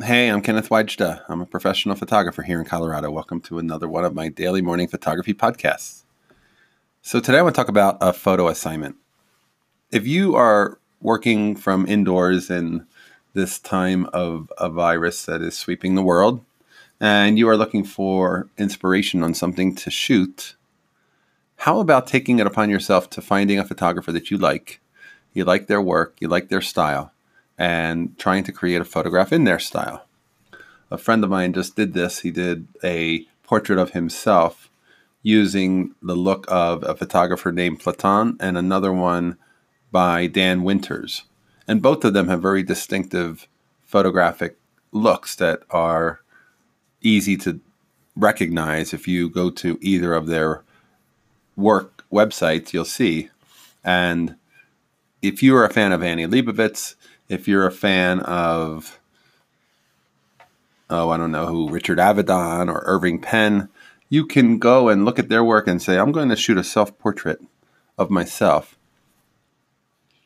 I'm Kenneth Wajda. I'm a professional photographer here in Colorado. Welcome to another one of my daily morning photography podcasts. So, today I want to talk about a photo assignment. If you are working from indoors in this time of a virus that is sweeping the world, and you are looking for inspiration on something to shoot, how about taking it upon yourself to finding a photographer that you like? You like their work, you like their style, and trying to create a photograph in their style. A friend of mine just did this. He did a portrait of himself using the look of a photographer named Platon and another one by Dan Winters. And both of them have very distinctive photographic looks that are easy to recognize if you go to either of their work websites, you'll see. And if you're a fan of Annie Leibovitz, if you're a fan of, oh, I don't know who, Richard Avedon or Irving Penn, you can go and look at their work and say, I'm going to shoot a self portrait of myself.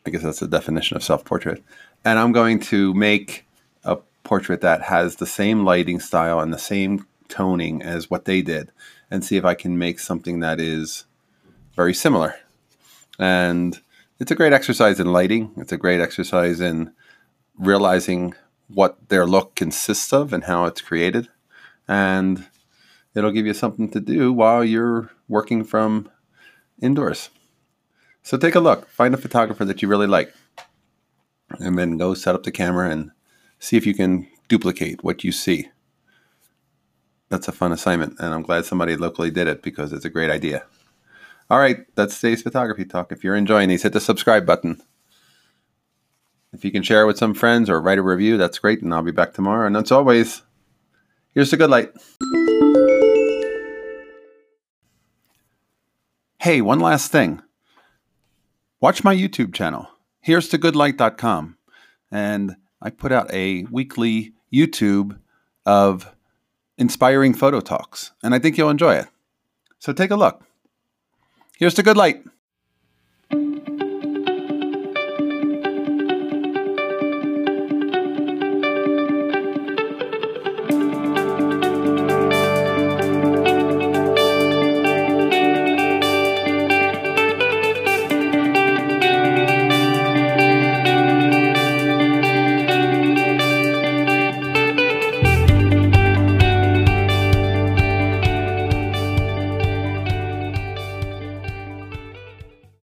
I guess that's the definition of self portrait. And I'm going to make a portrait that has the same lighting style and the same toning as what they did and see if I can make something that is very similar. And it's a great exercise in lighting. It's a great exercise in realizing what their look consists of and how it's created. And it'll give you something to do while you're working from indoors. So take a look, find a photographer that you really like, and then go set up the camera and see if you can duplicate what you see. That's a fun assignment, and I'm glad somebody locally did it because it's a great idea. All right, that's today's photography talk. If you're enjoying these, hit the subscribe button. If you can share it with some friends or write a review, that's great, and I'll be back tomorrow. And as always, here's the good light. Hey, one last thing. Watch my YouTube channel. Here's to goodlight.com. And I put out a weekly YouTube of inspiring photo talks, and I think you'll enjoy it. So take a look. Here's to good light.